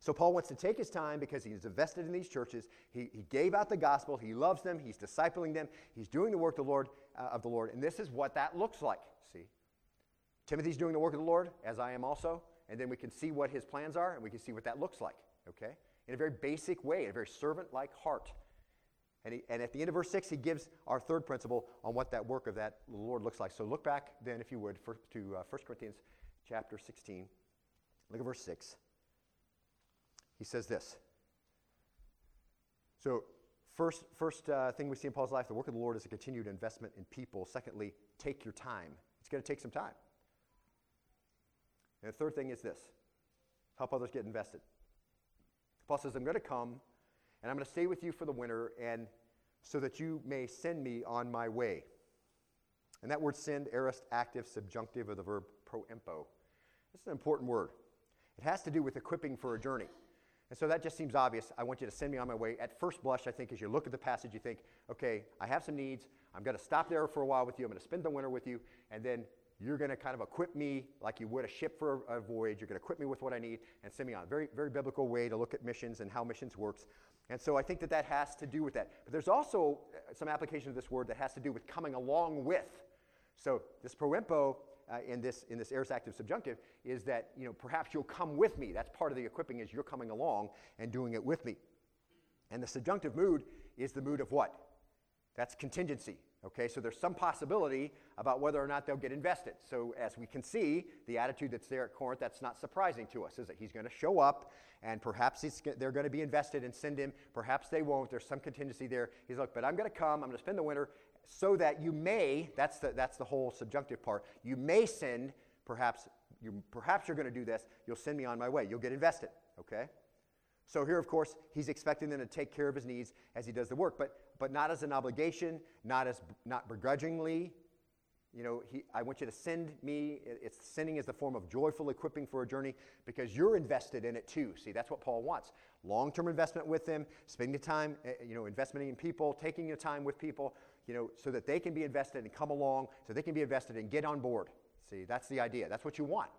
So Paul wants to take his time because he's invested in these churches. He, he gave out the gospel. He loves them. He's discipling them. He's doing the work of the Lord, uh, of the Lord. And this is what that looks like. See, Timothy's doing the work of the Lord, as I am also. And then we can see what his plans are, and we can see what that looks like. Okay, in a very basic way, in a very servant-like heart. And, he, and at the end of verse 6, he gives our third principle on what that work of that Lord looks like. So look back then, if you would, for, to uh, 1 Corinthians chapter 16. Look at verse 6 he says this. So, first, first uh, thing we see in Paul's life, the work of the Lord is a continued investment in people. Secondly, take your time. It's going to take some time. And the third thing is this help others get invested. Paul says, I'm going to come and I'm going to stay with you for the winter and so that you may send me on my way. And that word send, aorist, active, subjunctive of the verb propempo. This is an important word. It has to do with equipping for a journey. And so that just seems obvious. I want you to send me on my way. At first blush, I think as you look at the passage, you think, okay, I have some needs. I'm going to stop there for a while with you. I'm going to spend the winter with you. And then you're going to kind of equip me like you would a ship for a, voyage. You're going to equip me with what I need and send me on. Very, very biblical way to look at missions and how missions works. And so I think that that has to do with that. But there's also uh, some application of this word that has to do with coming along with. So this propempo uh, in this in this aorist active subjunctive is that you know perhaps you'll come with me. That's part of the equipping is you're coming along and doing it with me. And the subjunctive mood is the mood of what? That's contingency. Okay, so there's some possibility about whether or not they'll get invested. So as we can see, the attitude that's there at Corinth, that's not surprising to us, is that he's going to show up and perhaps they're going to be invested and send him. Perhaps they won't. There's some contingency there. He's like, but I'm going to come. I'm going to spend the winter so that you may, that's the, that's the whole subjunctive part, you may send, perhaps, you, perhaps you're going to do this, you'll send me on my way. You'll get invested, okay? So here, of course, he's expecting them to take care of his needs as he does the work, but, but not as an obligation, not as not begrudgingly. You know, he, I want you to send me. It's sending is the form of joyful equipping for a journey because you're invested in it too. See, that's what Paul wants. Long-term investment with them, spending time, eh, you know, investing in people, taking the time with people, you know, so that they can be invested and come along, so they can be invested and get on board. See, that's the idea. That's what you want.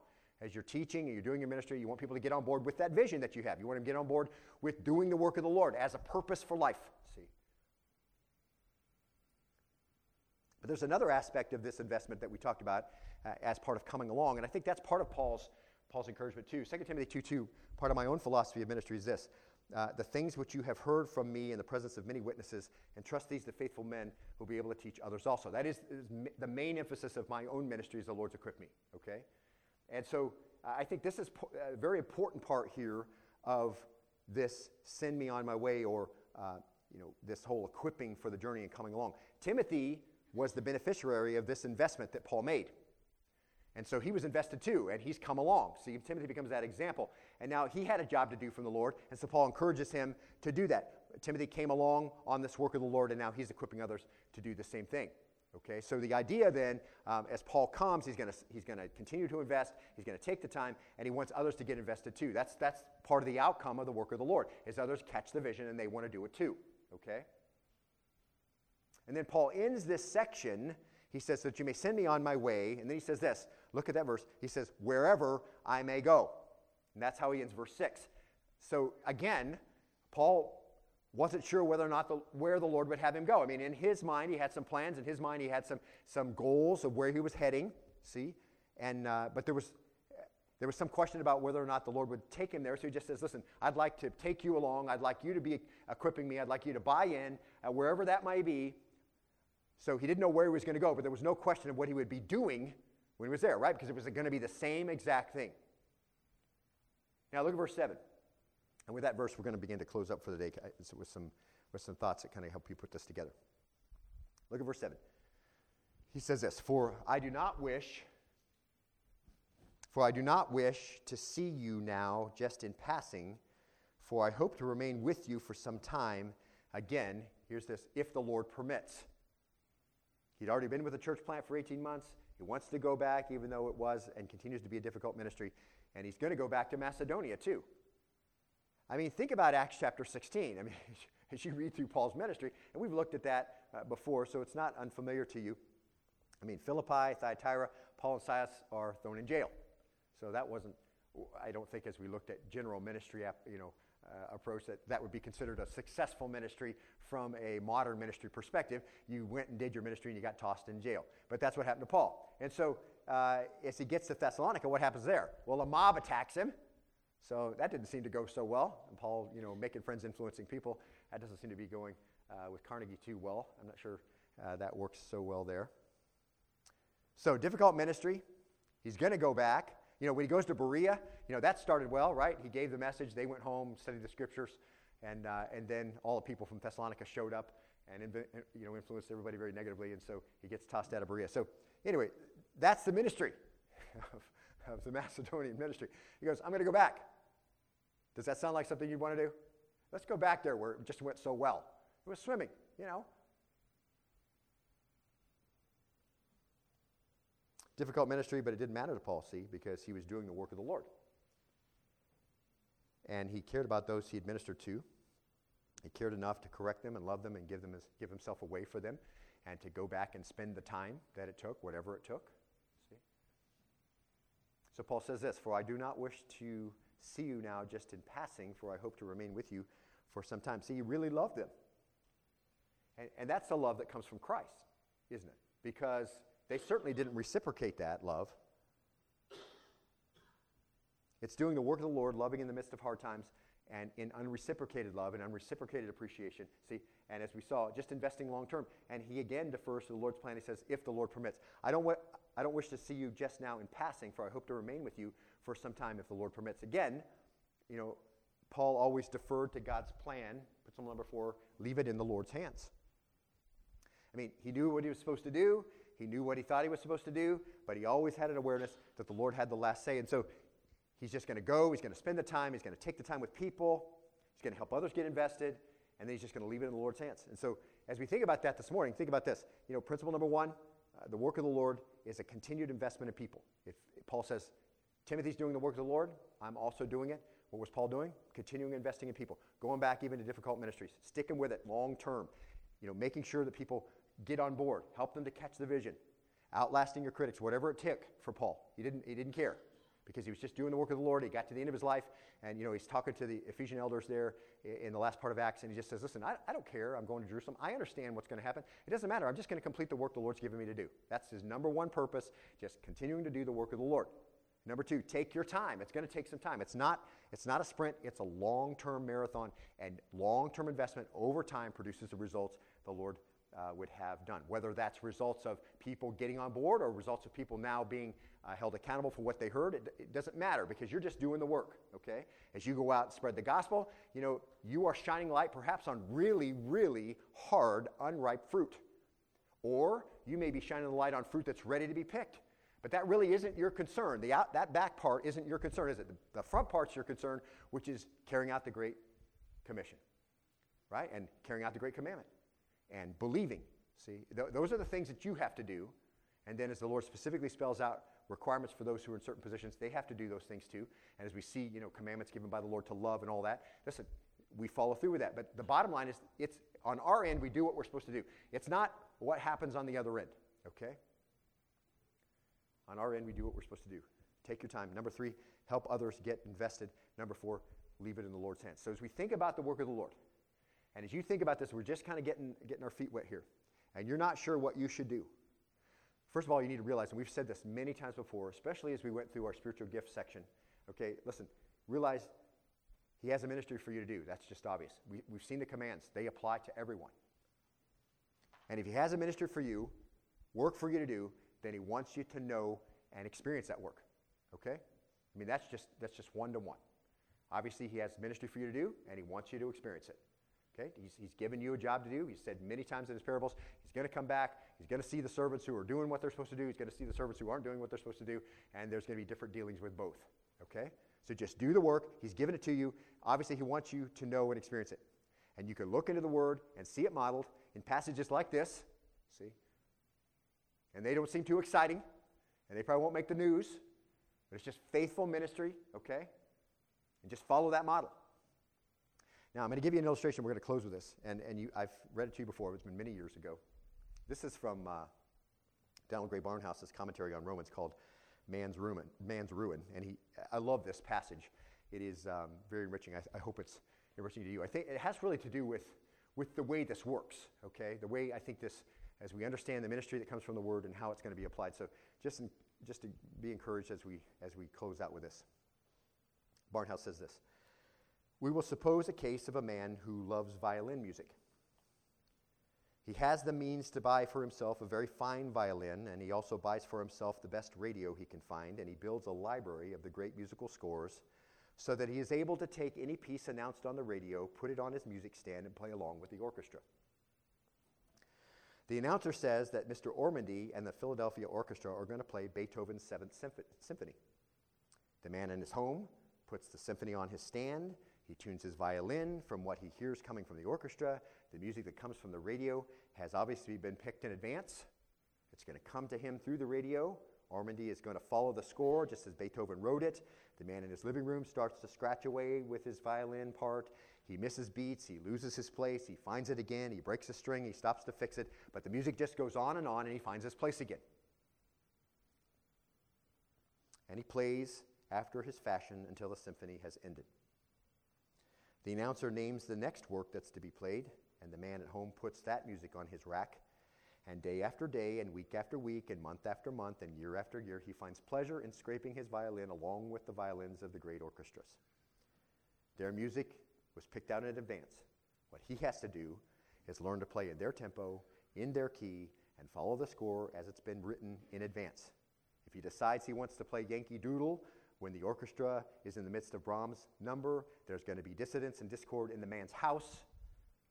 As you're teaching and you're doing your ministry, you want people to get on board with that vision that you have. You want them to get on board with doing the work of the Lord as a purpose for life. See? But there's another aspect of this investment that we talked about uh, as part of coming along, and I think that's part of Paul's, Paul's encouragement too. 2 Timothy 2 2, part of my own philosophy of ministry is this uh, the things which you have heard from me in the presence of many witnesses, and trust these to faithful men who will be able to teach others also. That is, is the main emphasis of my own ministry is the Lord's equipped me, okay? And so uh, I think this is po- a very important part here of this send me on my way or, uh, you know, this whole equipping for the journey and coming along. Timothy was the beneficiary of this investment that Paul made. And so he was invested too, and he's come along. See, Timothy becomes that example. And now he had a job to do from the Lord, and so Paul encourages him to do that. Timothy came along on this work of the Lord, and now he's equipping others to do the same thing. Okay, so the idea then, um, as Paul comes, he's going he's gonna continue to invest, he's going to take the time, and he wants others to get invested too. That's, that's part of the outcome of the work of the Lord, is others catch the vision and they want to do it too. Okay? And then Paul ends this section, he says, that you may send me on my way, and then he says this Look at that verse. He says, wherever I may go. And that's how he ends verse 6. So again, Paul wasn't sure whether or not the, where the Lord would have him go. I mean, in his mind, he had some plans. In his mind, he had some, some goals of where he was heading. See? And, uh, but there was, there was some question about whether or not the Lord would take him there. So he just says, Listen, I'd like to take you along. I'd like you to be equipping me. I'd like you to buy in, uh, wherever that may be. So he didn't know where he was going to go, but there was no question of what he would be doing when he was there, right? Because it was going to be the same exact thing. Now look at verse 7. And with that verse, we're going to begin to close up for the day with some, with some thoughts that kind of help you put this together. Look at verse 7. He says this For I do not wish, for I do not wish to see you now just in passing, For I hope to remain with you for some time. Again, here's this if the Lord permits. He'd already been with the church plant for 18 months. He wants to go back, even though it was and continues to be a difficult ministry. And he's going to go back to Macedonia, too. I mean, think about Acts chapter 16. I mean, *laughs* as you read through Paul's ministry, and we've looked at that uh, before, so it's not unfamiliar to you. I mean, Philippi, Thyatira, Paul and Silas are thrown in jail. So that wasn't, I don't think, as we looked at general ministry, you know, approach that that would be considered a successful ministry from a modern ministry perspective. You went and did your ministry and you got tossed in jail. But that's what happened to Paul. And so uh, as he gets to Thessalonica, what happens there? Well, a mob attacks him. So that didn't seem to go so well. And Paul, you know, making friends, influencing people, that doesn't seem to be going uh, with Carnegie too well. I'm not sure uh, that works so well there. So difficult ministry. He's going to go back. You know, when he goes to Berea, you know, that started well, right? He gave the message. They went home, studied the scriptures, and, uh, and then all the people from Thessalonica showed up and, you know, influenced everybody very negatively, and so he gets tossed out of Berea. So anyway, that's the ministry of, *laughs* of the Macedonian ministry. He goes, I'm going to go back. Does that sound like something you'd want to do? Let's go back there where it just went so well. It was swimming, you know. Difficult ministry, but it didn't matter to Paul, see, because he was doing the work of the Lord. And he cared about those he administered to. He cared enough to correct them and love them and give, them give himself away for them and to go back and spend the time that it took, whatever it took. See? So Paul says this For I do not wish to see you now just in passing, for I hope to remain with you for some time. See, he really loved them. And, and that's the love that comes from Christ, isn't it? Because they certainly didn't reciprocate that love. It's doing the work of the Lord, loving in the midst of hard times, and in unreciprocated love and unreciprocated appreciation. See, and as we saw, just investing long term. And he again defers to the Lord's plan. He says, if the Lord permits. I don't, wa- I don't wish to see you just now in passing, for I hope to remain with you for some time if the Lord permits. Again, you know, Paul always deferred to God's plan. Put some number four, leave it in the Lord's hands. I mean, he knew what he was supposed to do. He knew what he thought he was supposed to do, but he always had an awareness that the Lord had the last say. And so he's just going to go, he's going to spend the time, he's going to take the time with people, he's going to help others get invested, and then he's just going to leave it in the Lord's hands. And so as we think about that this morning, think about this. You know, principle number one uh, the work of the Lord is a continued investment in people. If, if Paul says, Timothy's doing the work of the Lord, I'm also doing it. What was Paul doing? Continuing investing in people, going back even to difficult ministries, sticking with it long term, you know, making sure that people get on board, help them to catch the vision, outlasting your critics, whatever it took for Paul. He didn't, he didn't care because he was just doing the work of the Lord. He got to the end of his life, and you know he's talking to the Ephesian elders there in the last part of Acts, and he just says, "Listen, I, I don't care. I'm going to Jerusalem. I understand what's going to happen. It doesn't matter. I'm just going to complete the work the Lord's given me to do. That's his number one purpose. Just continuing to do the work of the Lord." Number two, take your time. It's going to take some time. It's not, it's not a sprint, it's a long term marathon, and long term investment over time produces the results the Lord uh, would have done. Whether that's results of people getting on board or results of people now being uh, held accountable for what they heard, it, it, doesn't matter because you're just doing the work, okay? As you go out and spread the gospel, you know, you are shining light perhaps on really, really hard, unripe fruit. Or you may be shining the light on fruit that's ready to be picked. But that really isn't your concern. The out, that back part isn't your concern, is it? The, the front part's your concern, which is carrying out the Great Commission, right? And carrying out the Great Commandment and believing. See, th- those are the things that you have to do. And then, as the Lord specifically spells out requirements for those who are in certain positions, they have to do those things too. And as we see, you know, commandments given by the Lord to love and all that, listen, we follow through with that. But the bottom line is, it's on our end, we do what we're supposed to do. It's not what happens on the other end, okay? On our end, we do what we're supposed to do. Take your time. Number three, help others get invested. Number four, leave it in the Lord's hands. So as we think about the work of the Lord, and as you think about this, we're just kind of getting, getting our feet wet here. And you're not sure what you should do. First of all, you need to realize, and we've said this many times before, especially as we went through our spiritual gift section. Okay, listen, realize he has a ministry for you to do. That's just obvious. We, we've seen the commands, they apply to everyone. And if he has a ministry for you, work for you to do, then he wants you to know and experience that work. Okay? I mean, that's just, that's just one to one. Obviously, he has ministry for you to do, and he wants you to experience it. Okay? He's, he's given you a job to do. He said many times in his parables, he's going to come back. He's going to see the servants who are doing what they're supposed to do. He's going to see the servants who aren't doing what they're supposed to do. And there's going to be different dealings with both. Okay? So just do the work. He's given it to you. Obviously, he wants you to know and experience it. And you can look into the Word and see it modeled in passages like this. See? And they don't seem too exciting, and they probably won't make the news, but it's just faithful ministry, okay? And just follow that model. Now, I'm going to give you an illustration. We're going to close with this. And, and you, I've read it to you before, it's been many years ago. This is from uh, Donald Grey Barnhouse's commentary on Romans called Man's Ruin. Man's Ruin. And he, I love this passage. It is um, very enriching. I, I hope it's enriching to you. I think it has really to do with, with the way this works, okay? The way I think this, as we understand the ministry that comes from the Word and how it's going to be applied. So just, in, just to be encouraged as we, as we close out with this. Barnhouse says this we will suppose a case of a man who loves violin music. He has the means to buy for himself a very fine violin, and he also buys for himself the best radio he can find, and he builds a library of the great musical scores so that he is able to take any piece announced on the radio, put it on his music stand, and play along with the orchestra. The announcer says that Mr. Ormandy and the Philadelphia Orchestra are going to play Beethoven's Seventh Symphony. The man in his home puts the symphony on his stand he tunes his violin from what he hears coming from the orchestra. The music that comes from the radio has obviously been picked in advance. It's going to come to him through the radio. Ormandy is going to follow the score just as Beethoven wrote it. The man in his living room starts to scratch away with his violin part. He misses beats, he loses his place, he finds it again, he breaks a string, he stops to fix it, but the music just goes on and on and he finds his place again. And he plays after his fashion until the symphony has ended. The announcer names the next work that's to be played, and the man at home puts that music on his rack. And day after day, and week after week, and month after month, and year after year, he finds pleasure in scraping his violin along with the violins of the great orchestras. Their music was picked out in advance. What he has to do is learn to play in their tempo, in their key, and follow the score as it's been written in advance. If he decides he wants to play Yankee Doodle when the orchestra is in the midst of Brahms' number, there's going to be dissidence and discord in the man's house,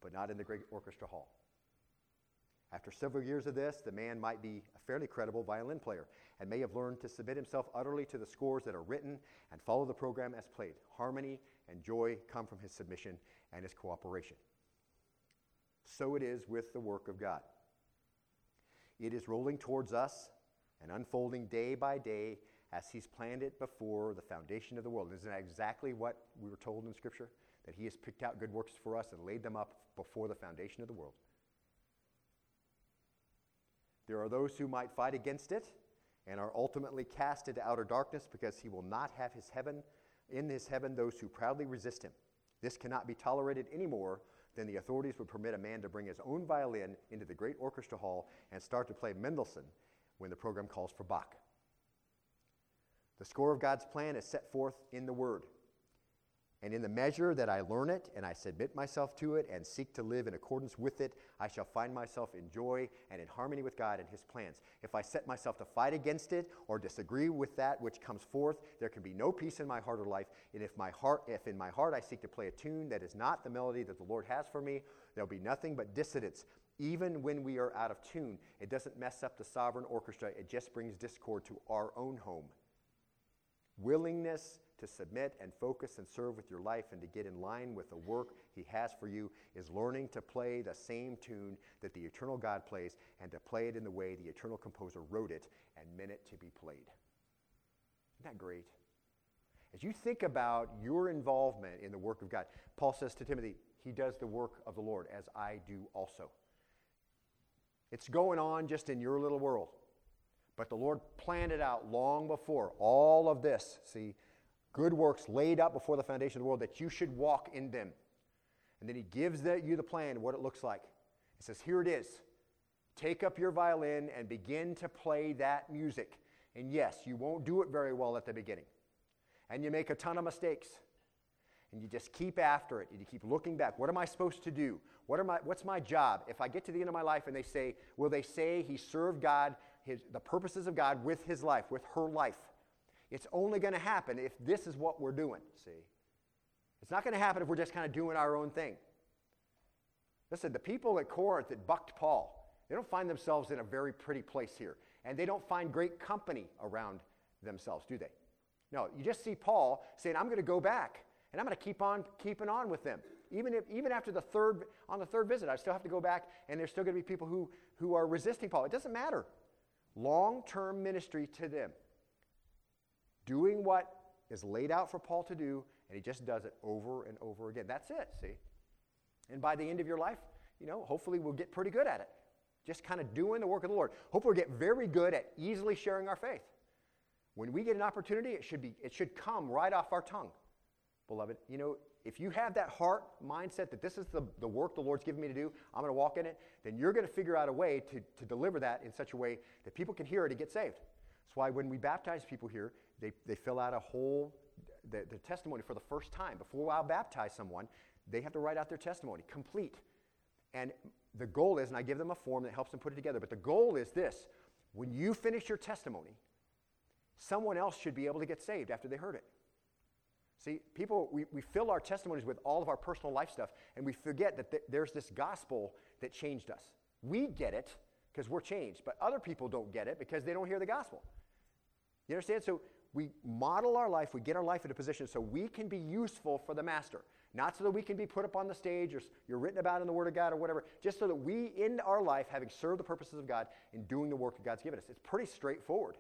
but not in the great orchestra hall. After several years of this, the man might be a fairly credible violin player and may have learned to submit himself utterly to the scores that are written and follow the program as played. Harmony and joy come from his submission and his cooperation. So it is with the work of God. It is rolling towards us and unfolding day by day as He's planned it before the foundation of the world. Isn't that exactly what we were told in Scripture? That He has picked out good works for us and laid them up before the foundation of the world. There are those who might fight against it and are ultimately cast into outer darkness because He will not have His heaven, in His heaven, those who proudly resist Him. This cannot be tolerated any more than the authorities would permit a man to bring his own violin into the great orchestra hall and start to play Mendelssohn when the program calls for Bach. The score of God's plan is set forth in the Word. And in the measure that I learn it and I submit myself to it and seek to live in accordance with it, I shall find myself in joy and in harmony with God and His plans. If I set myself to fight against it or disagree with that which comes forth, there can be no peace in my heart or life. And if my heart, if in my heart I seek to play a tune that is not the melody that the Lord has for me, there'll be nothing but dissonance. Even when we are out of tune, it doesn't mess up the sovereign orchestra. It just brings discord to our own home willingness to submit and focus and serve with your life and to get in line with the work He has for you is learning to play the same tune that the eternal God plays and to play it in the way the eternal composer wrote it and meant it to be played. Isn't that great? As you think about your involvement in the work of God, Paul says to Timothy, He does the work of the Lord, as I do also. It's going on just in your little world. But the Lord planned it out long before all of this. See, good works laid out before the foundation of the world that you should walk in them. And then He gives the, you the plan, what it looks like. He says, Here it is. Take up your violin and begin to play that music. And yes, you won't do it very well at the beginning. And you make a ton of mistakes. And you just keep after it. And you keep looking back. What am I supposed to do? What are my, what's my job? If I get to the end of my life and they say, will they say he served God his, the purposes of God with his life, with her life. It's only going to happen if this is what we're doing, see? It's not going to happen if we're just kind of doing our own thing. Listen, the people at Corinth that bucked Paul, they don't find themselves in a very pretty place here. And they don't find great company around themselves, do they? No, you just see Paul saying, I'm going to go back and I'm going to keep on keeping on with them. Even, if, even after the third, on the third visit, I still have to go back and there's still going to be people who, who are resisting Paul. It doesn't matter. Long term ministry to them. Doing what is laid out for Paul to do, and he just does it over and over again. That's it, see? And by the end of your life, you know, hopefully we'll get pretty good at it. Just kind of doing the work of the Lord. Hopefully we'll get very good at easily sharing our faith. When we get an opportunity, it should, be, it should come right off our tongue. Beloved, you know, if you have that heart mindset that this is the, the work the Lord's given me to do, I'm going to walk in it, then you're going to figure out a way to, to deliver that in such a way that people can hear it and get saved. That's why when we baptize people here, they, they fill out a whole the, the testimony for the first time. Before I'll baptize someone, they have to write out their testimony, complete. And the goal is, and I give them a form that helps them put it together, but the goal is this when you finish your testimony, someone else should be able to get saved after they heard it. See, people, we, we fill our testimonies with all of our personal life stuff, and we forget that th- there's this gospel that changed us. We get it because we're changed, but other people don't get it because they don't hear the gospel. You understand? So we model our life, we get our life in a position so we can be useful for the master. Not so that we can be put up on the stage or you're written about in the Word of God or whatever, just so that we, in our life, having served the purposes of God in doing the work that God's given us. It's pretty straightforward.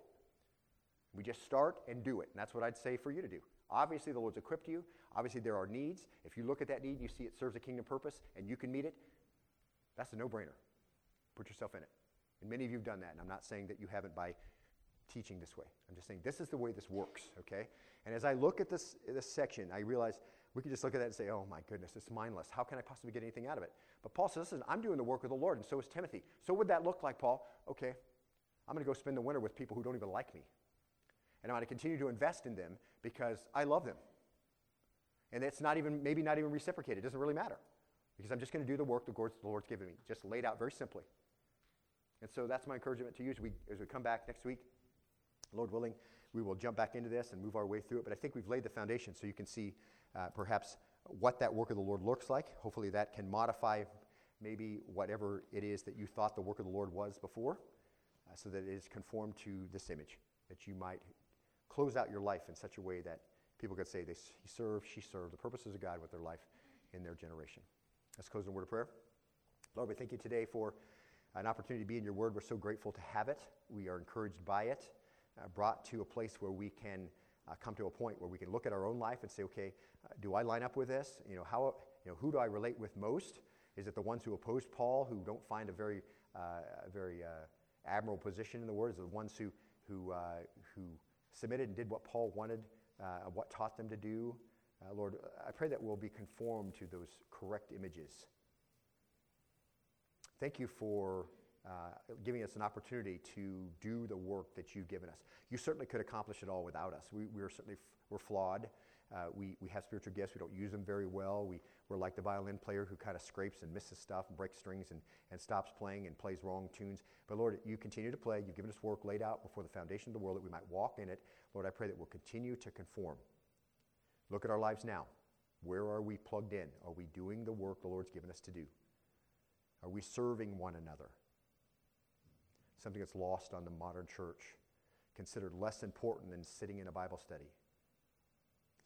We just start and do it. And that's what I'd say for you to do. Obviously, the Lord's equipped you. Obviously, there are needs. If you look at that need, you see it serves a kingdom purpose, and you can meet it, that's a no brainer. Put yourself in it. And many of you have done that, and I'm not saying that you haven't by teaching this way. I'm just saying this is the way this works, okay? And as I look at this, this section, I realize we could just look at that and say, oh my goodness, it's mindless. How can I possibly get anything out of it? But Paul says, listen, I'm doing the work of the Lord, and so is Timothy. So would that look like, Paul? Okay, I'm going to go spend the winter with people who don't even like me. And I'm going to continue to invest in them because I love them. And it's not even, maybe not even reciprocated. It doesn't really matter. Because I'm just going to do the work the Lord's given me, just laid out very simply. And so that's my encouragement to you as we, as we come back next week. Lord willing, we will jump back into this and move our way through it. But I think we've laid the foundation so you can see uh, perhaps what that work of the Lord looks like. Hopefully, that can modify maybe whatever it is that you thought the work of the Lord was before, uh, so that it is conformed to this image, that you might close out your life in such a way that people could say, they, He served, she served the purposes of God with their life in their generation. Let's close in a word of prayer. Lord, we thank you today for an opportunity to be in your word. We're so grateful to have it. We are encouraged by it uh, brought to a place where we can uh, come to a point where we can look at our own life and say, okay, uh, do I line up with this? You know, how, you know, who do I relate with most? Is it the ones who opposed Paul, who don't find a very, uh, a very uh, admirable position in the word? Is it the ones who, who, uh, who submitted and did what Paul wanted, what taught them to do? Lord, I pray that we'll be conformed to those correct images. Thank you for uh, giving us an opportunity to do the work that you've given us. You certainly could accomplish it all without us. We, we are certainly f- we're flawed. Uh, we, we have spiritual gifts. We don't use them very well. We, we're like the violin player who kind of scrapes and misses stuff and breaks strings and, and stops playing and plays wrong tunes. But Lord, you continue to play. You've given us work laid out before the foundation of the world that we might walk in it. Lord, I pray that we'll continue to conform. Look at our lives now. Where are we plugged in? Are we doing the work the Lord's given us to do? Are we serving one another? something that's lost on the modern church, considered less important than sitting in a Bible study,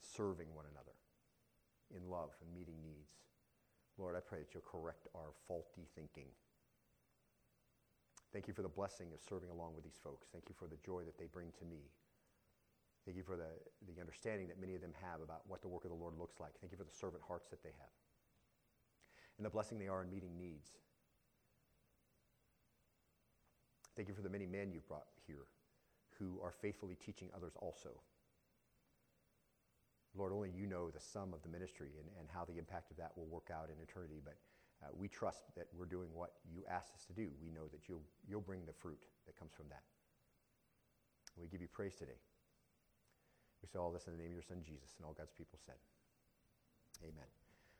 serving one another in love and meeting needs. Lord, I pray that you'll correct our faulty thinking. Thank you for the blessing of serving along with these folks. Thank you for the joy that they bring to me. Thank you for the, the understanding that many of them have about what the work of the Lord looks like. Thank you for the servant hearts that they have. And the blessing they are in meeting needs. Thank you for the many men you've brought here who are faithfully teaching others also. Lord, only you know the sum of the ministry and, and how the impact of that will work out in eternity, but uh, we trust that we're doing what you asked us to do. We know that you'll, you'll bring the fruit that comes from that. We give you praise today. We say all this in the name of your Son, Jesus, and all God's people said, Amen.